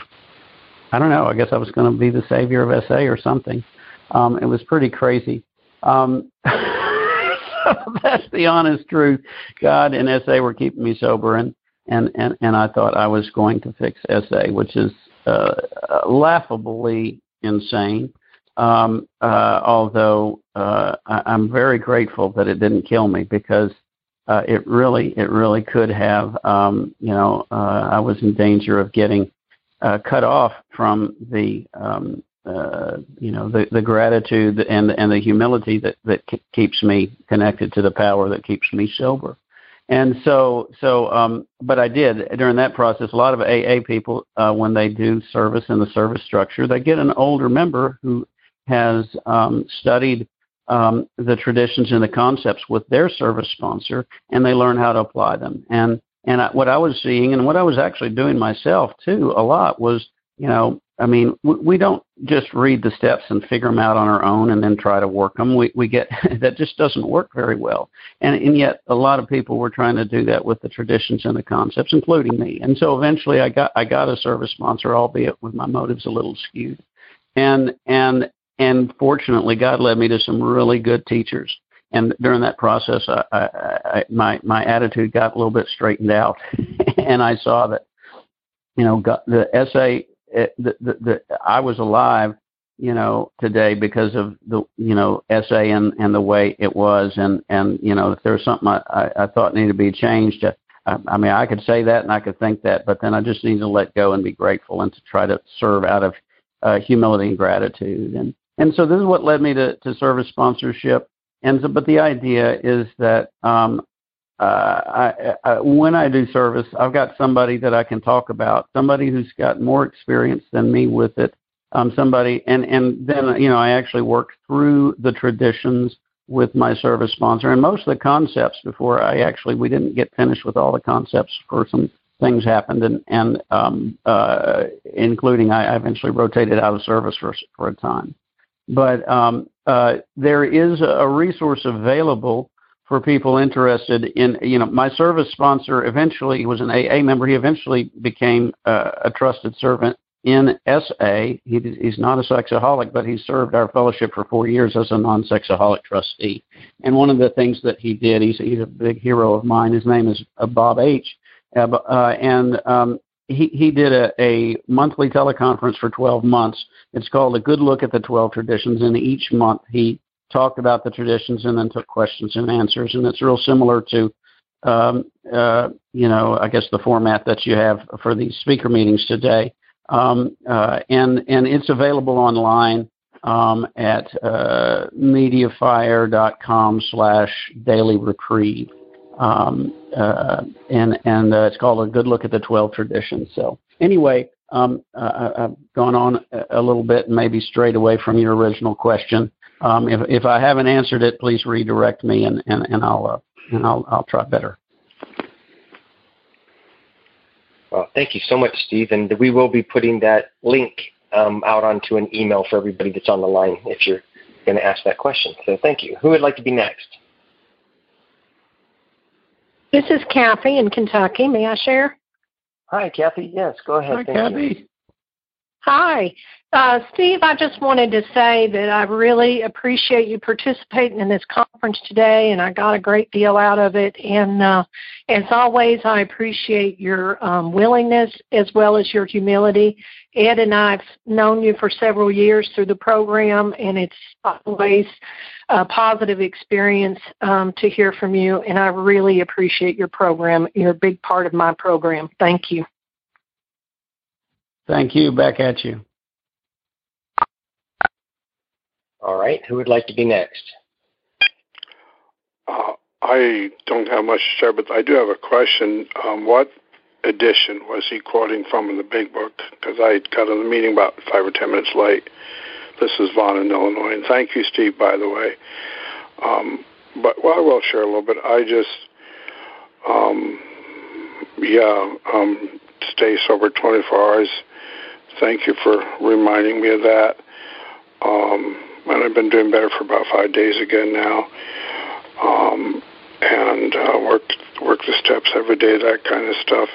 I don't know I guess I was going to be the savior of SA or something. Um, it was pretty crazy. Um, that's the honest truth. God and SA were keeping me sober and and and, and I thought I was going to fix SA, which is uh, laughably insane. Um, uh, although uh, I, I'm very grateful that it didn't kill me because uh, it really, it really could have. Um, you know, uh, I was in danger of getting uh, cut off from the um, uh, you know the, the gratitude and and the humility that that keeps me connected to the power that keeps me sober. And so so um, but I did during that process. A lot of AA people uh, when they do service in the service structure, they get an older member who has um, studied um, the traditions and the concepts with their service sponsor, and they learn how to apply them. And and I, what I was seeing, and what I was actually doing myself too, a lot was, you know, I mean, we, don't just read the steps and figure them out on our own and then try to work them. We we get that just doesn't work very well. And and yet a lot of people were trying to do that with the traditions and the concepts, including me. And so eventually I got I got a service sponsor, albeit with my motives a little skewed. And and and fortunately, God led me to some really good teachers. And during that process, I, I, I, my my attitude got a little bit straightened out, and I saw that, you know, the SA, eh, the, the, the I was alive, you know, today because of the you know SA and and the way it was, and and you know, if there was something I I, I thought needed to be changed. Uh, I, I mean, I could say that and I could think that, but then I just need to let go and be grateful and to try to serve out of uh, humility and gratitude. And and so this is what led me to, to service sponsorship. And so, but the idea is that um, I, I, when I do service, I've got somebody that I can talk about, somebody who's got more experience than me with it, um, somebody, and and then you know I actually work through the traditions with my service sponsor and most of the concepts before I actually we didn't get finished with all the concepts for some things happened and and um, uh, including I eventually rotated out of service for for a time. But um, uh, there is a resource available for people interested in, you know, my service sponsor eventually was an AA member. He eventually became uh, a trusted servant in SA. He, he's not a sexaholic, but he served our fellowship for four years as a non sexaholic trustee. And one of the things that he did, he's, he's a big hero of mine. His name is uh, Bob H. Uh, uh, and um, he, he did a, a monthly teleconference for 12 months. It's called A Good Look at the 12 Traditions. And each month he talked about the traditions and then took questions and answers. And it's real similar to, um, uh, you know, I guess the format that you have for these speaker meetings today. Um, uh, and, and it's available online um, at uh, mediafire.com slash daily reprieve. Um, uh, and and uh, it's called a good look at the 12 traditions. So anyway, um, uh, I've gone on a little bit and maybe strayed away from your original question. Um, if if I haven't answered it, please redirect me and and, and I'll uh, and I'll I'll try better. Well, thank you so much, Steve, and we will be putting that link um, out onto an email for everybody that's on the line if you're going to ask that question. So thank you. Who would like to be next? This is Kathy in Kentucky. May I share? Hi, Kathy. Yes, go ahead. Hi, Thank Kathy. You. Hi. Uh, Steve, I just wanted to say that I really appreciate you participating in this conference today, and I got a great deal out of it. And uh, as always, I appreciate your um, willingness as well as your humility. Ed and I have known you for several years through the program, and it's always a positive experience um, to hear from you. And I really appreciate your program. You're a big part of my program. Thank you. Thank you. Back at you. All right. Who would like to be next? Uh, I don't have much to share, but I do have a question. Um, what edition was he quoting from in the Big Book? Because I got in the meeting about five or ten minutes late. This is Vaughn in Illinois, and thank you, Steve, by the way. Um, but well, I will share a little bit. I just, um, yeah, um, stay sober 24 hours. Thank you for reminding me of that. Um, and I've been doing better for about five days again now. Um, and uh, work work the steps every day, that kind of stuff.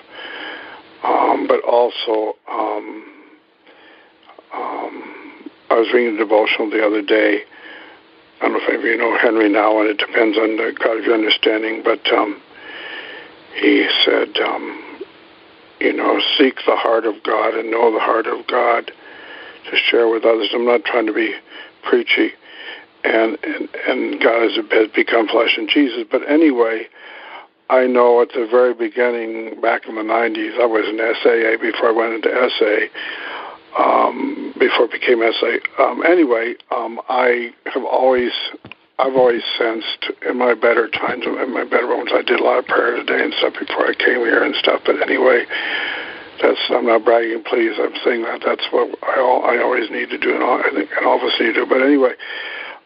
Um, but also, um, um, I was reading a devotional the other day. I don't know if any of you know Henri Nouwen, and it depends on the God of your understanding. But um, he said, um, you know, seek the heart of God and know the heart of God to share with others. I'm not trying to be preachy, and and, and God has, has become flesh in Jesus. But anyway, I know at the very beginning, back in the '90s, I was in SAA before I went into SA. Um, before it became SA. Um, anyway, um, I have always I've always sensed in my better times, in my better moments, I did a lot of prayer today and stuff before I came here and stuff. But anyway, that's I'm not bragging, please. I'm saying that that's what I I always need to do, and all, I think and all of need to do. But anyway,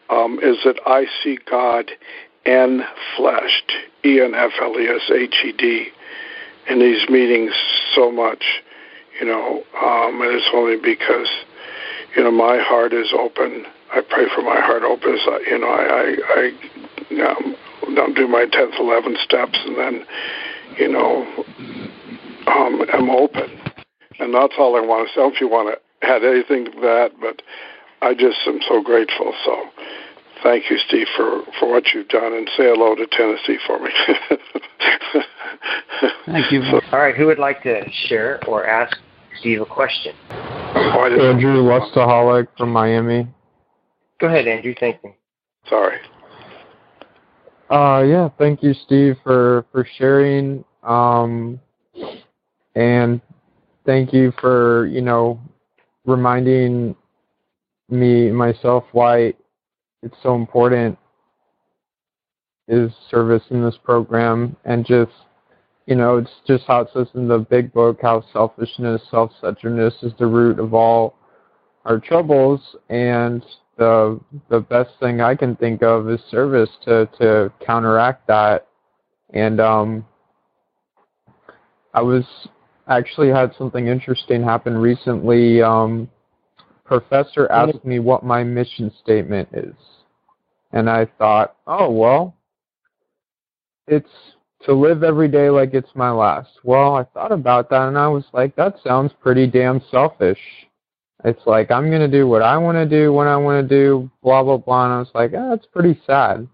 um, is that I see God enfleshed, E N F L E S H E D, in these meetings so much, you know, um, and it's only because you know my heart is open I pray for my heart opens. You know, I I, I um, don't do my tenth, eleventh steps, and then you know, um, I'm open, and that's all I want to say. If you want to add anything to that, but I just am so grateful. So. Thank you, Steve, for, for what you've done, and say hello to Tennessee for me. Thank you. All right, who would like to share or ask Steve a question? Andrew Lustaholic from Miami. Go ahead, Andrew. Thank you. Sorry. Uh, yeah, thank you, Steve, for for sharing. Um, and thank you for you know reminding me myself why it's so important is service in this program and just you know it's just how it says in the big book how selfishness self-centeredness is the root of all our troubles and the the best thing I can think of is service to to counteract that. And um, I was actually had something interesting happen recently. Um, professor asked me what my mission statement is, and I thought, oh well, it's to live every day like it's my last. Well, I thought about that and I was like, that sounds pretty damn selfish. It's like I'm gonna do what I want to do when I want to do, blah blah blah. And I was like, oh, that's pretty sad,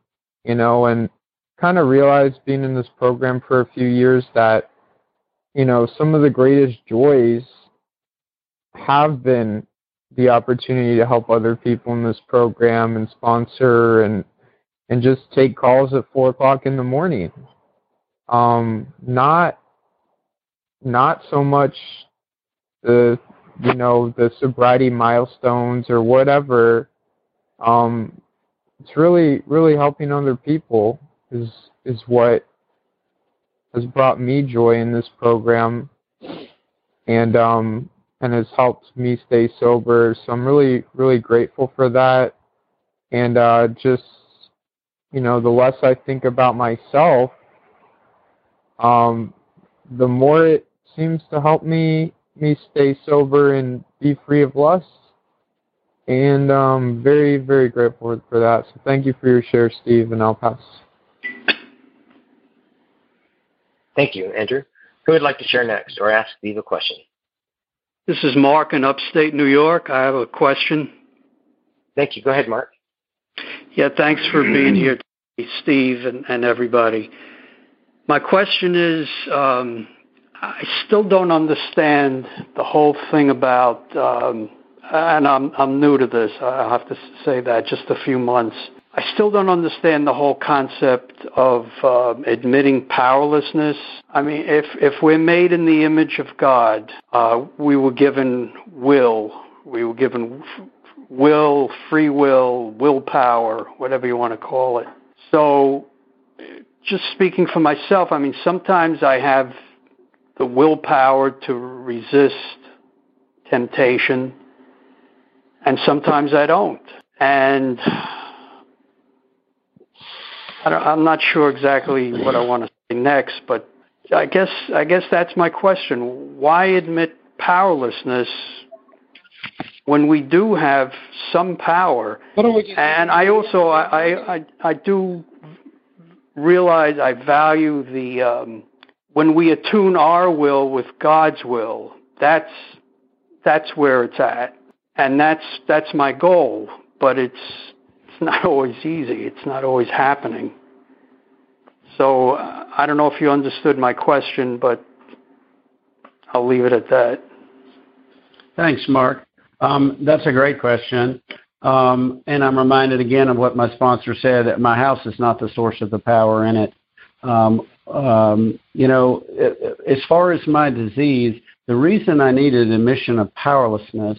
you know. And kind of realized being in this program for a few years that, you know, some of the greatest joys have been the opportunity to help other people in this program and sponsor and and just take calls at four o'clock in the morning. Um, not not so much the you know the sobriety milestones or whatever um it's really really helping other people is is what has brought me joy in this program and um and has helped me stay sober so i'm really really grateful for that and uh just you know the less i think about myself um the more it seems to help me me stay sober and be free of lust. And um, very, very grateful for that. So thank you for your share, Steve, and I'll pass. Thank you, Andrew. Who would like to share next or ask Steve a question? This is Mark in upstate New York. I have a question. Thank you. Go ahead, Mark. Yeah, thanks for being here, today, Steve, and, and everybody. My question is um, I still don't understand the whole thing about, um, and I'm I'm new to this. I have to say that just a few months. I still don't understand the whole concept of uh, admitting powerlessness. I mean, if if we're made in the image of God, uh, we were given will. We were given will, free will, willpower, whatever you want to call it. So, just speaking for myself, I mean, sometimes I have the willpower to resist temptation, and sometimes I don't. And I am not sure exactly what I want to say next, but I guess I guess that's my question. Why admit powerlessness when we do have some power? And I also I I, I do realize I value the um, when we attune our will with God's will, that's that's where it's at, and that's that's my goal. But it's it's not always easy. It's not always happening. So uh, I don't know if you understood my question, but I'll leave it at that. Thanks, Mark. Um, that's a great question. Um, and I'm reminded again of what my sponsor said that my house is not the source of the power in it. Um, um, you know, as far as my disease, the reason I needed admission of powerlessness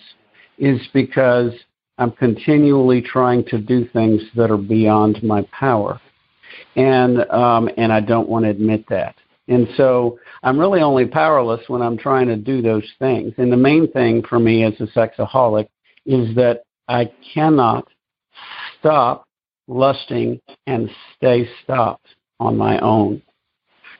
is because I'm continually trying to do things that are beyond my power, and um, and I don't want to admit that. And so I'm really only powerless when I'm trying to do those things. And the main thing for me as a sexaholic is that I cannot stop lusting and stay stopped on my own.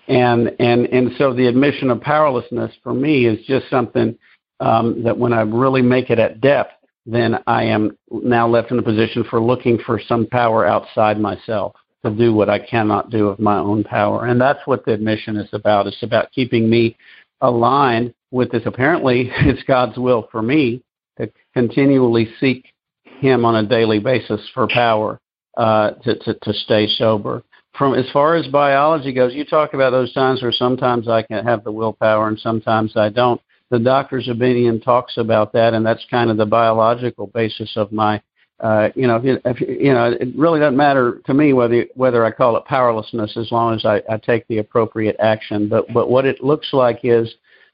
And and and so the admission of powerlessness for me is just something um, that when I really make it at depth, then I am now left in a position for looking for some power outside myself to do what I cannot do of my own power. And that's what the admission is about. It's about keeping me aligned with this. Apparently, it's God's will for me to continually seek Him on a daily basis for power uh, to, to, to stay sober. From as far as biology goes, you talk about those times where sometimes I can have the willpower and sometimes I don't. The doctor's opinion talks about that, and that's kind of the biological basis of my uh, you know, if, you know, it really doesn't matter to me whether whether I call it powerlessness as long as I, I take the appropriate action. But but what it looks like is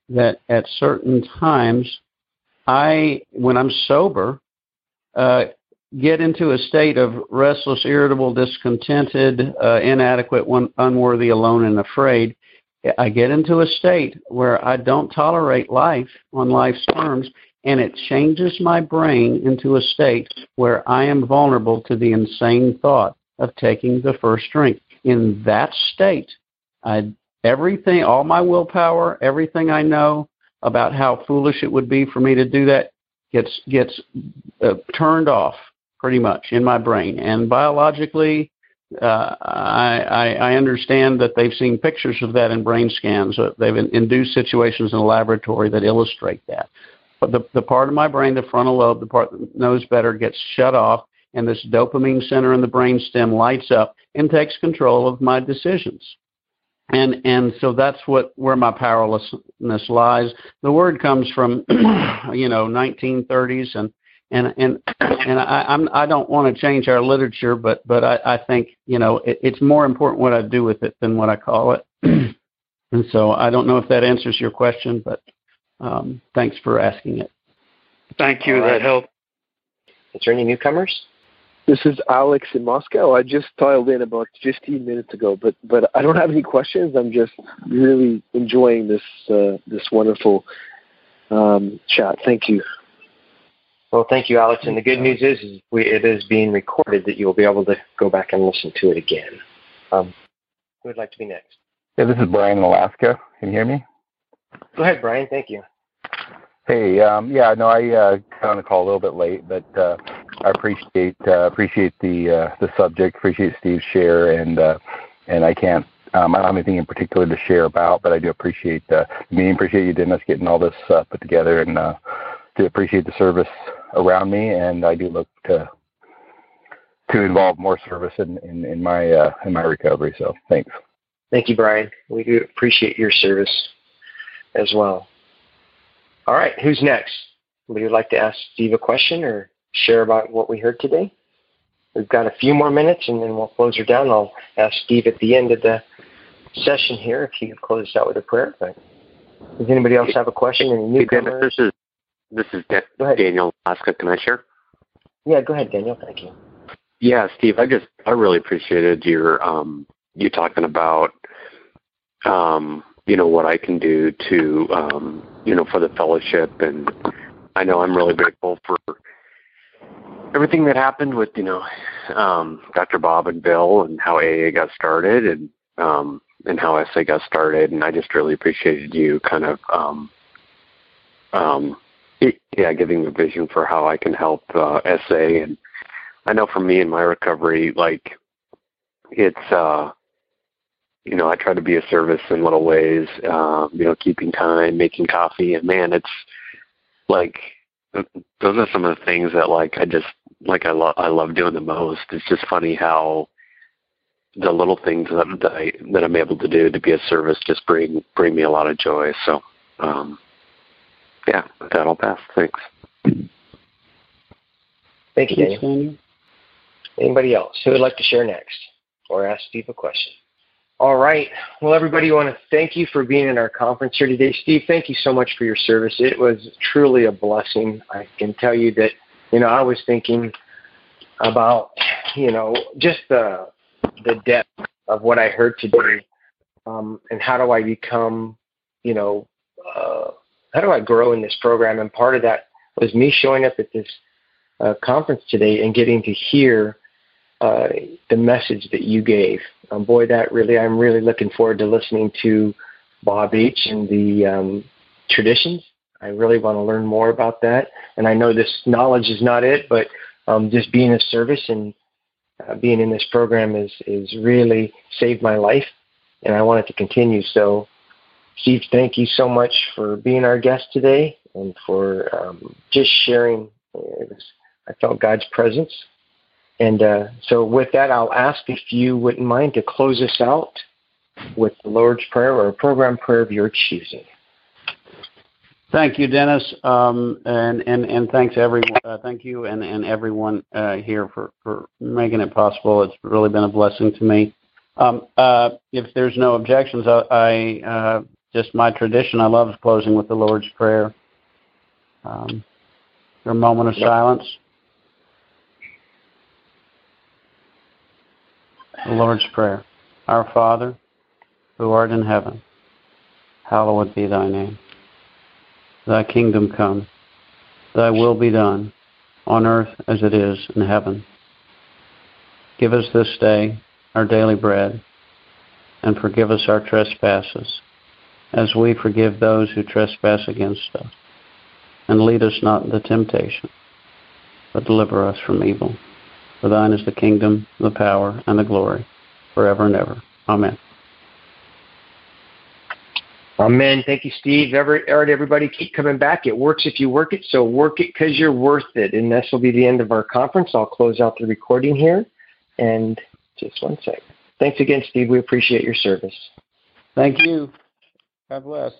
that at certain times, I when I'm sober, uh, get into a state of restless, irritable, discontented, uh, inadequate, one, unworthy, alone, and afraid. I get into a state where I don't tolerate life on life's terms, and it changes my brain into a state where I am vulnerable to the insane thought of taking the first drink. In that state, I everything, all my willpower, everything I know about how foolish it would be for me to do that gets gets uh, turned off pretty much in my brain. And biologically, uh, I, I, I understand that they've seen pictures of that in brain scans. Uh, they've induced situations in the laboratory that illustrate that the, the part of my brain, the frontal lobe, the part that knows better, gets shut off, and this dopamine center in the brain stem lights up and takes control of my decisions. And and so that's what where my powerlessness lies. The word comes from, you know, 1930s, and and and and I I'm, I don't want to change our literature, but but I, I think you know it, it's more important what I do with it than what I call it. and so I don't know if that answers your question, but um, thanks for asking it. Thank you. Right. That helped. Is there any newcomers? This is Alex in Moscow. I just dialed in about 15 minutes ago, but but I don't have any questions. I'm just really enjoying this uh, this wonderful um, chat. Thank you. Well, thank you, Alex. And the good news is, is we, it is being recorded that you will be able to go back and listen to it again. Um, who would like to be next? Yeah, this is Brian in Alaska. Can you hear me? Go ahead, Brian. Thank you. Hey, um, yeah, no, I uh, got on the call a little bit late, but uh, I appreciate uh, appreciate the uh, the subject, appreciate Steve's share, and uh, and I can't um, I don't have anything in particular to share about, but I do appreciate uh, the meeting, appreciate you, Dennis, getting all this uh, put together, and uh, do appreciate the service around me, and I do look to to involve more service in in, in my uh, in my recovery. So thanks. Thank you, Brian. We do appreciate your service as well. All right, who's next? Would you like to ask Steve a question or share about what we heard today? We've got a few more minutes and then we'll close her down. I'll ask Steve at the end of the session here if he could close us out with a prayer. But does anybody else have a question? Any hey, Dennis, this is this is De- Daniel Alaska. Can I share? Yeah, go ahead, Daniel. Thank you. Yeah, Steve, I just I really appreciated your um you talking about um you know what I can do to um, you know for the fellowship, and I know I'm really grateful for everything that happened with you know um, Dr. Bob and Bill and how AA got started and um, and how SA got started, and I just really appreciated you kind of um, um, yeah giving the vision for how I can help uh, SA, and I know for me in my recovery, like it's uh you know, I try to be a service in little ways, um, you know, keeping time, making coffee, and man, it's like those are some of the things that like I just like I love I love doing the most. It's just funny how the little things that, that I that I'm able to do to be a service just bring bring me a lot of joy. So, um, yeah, with that I'll pass. Thanks. Thank you, Daniel. Anybody else who would like to share next or ask Steve a question? All right. Well, everybody, I want to thank you for being in our conference here today. Steve, thank you so much for your service. It was truly a blessing. I can tell you that, you know, I was thinking about, you know, just the the depth of what I heard today, um, and how do I become, you know, uh, how do I grow in this program? And part of that was me showing up at this uh, conference today and getting to hear uh, the message that you gave. Um, boy, that really, I'm really looking forward to listening to Bob H. and the um, traditions. I really want to learn more about that. And I know this knowledge is not it, but um, just being of service and uh, being in this program is is really saved my life, and I want it to continue. So, Steve, thank you so much for being our guest today and for um, just sharing. Was, I felt God's presence and uh, so, with that, I'll ask if you wouldn't mind to close us out with the Lord's Prayer or a program prayer of your choosing. Thank you, Dennis, um, and, and and thanks everyone. Uh, thank you and and everyone uh, here for for making it possible. It's really been a blessing to me. Um, uh, if there's no objections, I, I uh, just my tradition. I love closing with the Lord's Prayer. Um, a moment of yep. silence. The Lord's Prayer. Our Father, who art in heaven, hallowed be thy name. Thy kingdom come, thy will be done, on earth as it is in heaven. Give us this day our daily bread, and forgive us our trespasses, as we forgive those who trespass against us. And lead us not into temptation, but deliver us from evil. For thine is the kingdom, the power, and the glory, forever and ever. Amen. Amen. Thank you, Steve. Every, all right, everybody, keep coming back. It works if you work it, so work it because you're worth it. And this will be the end of our conference. I'll close out the recording here. And just one sec. Thanks again, Steve. We appreciate your service. Thank you. God bless.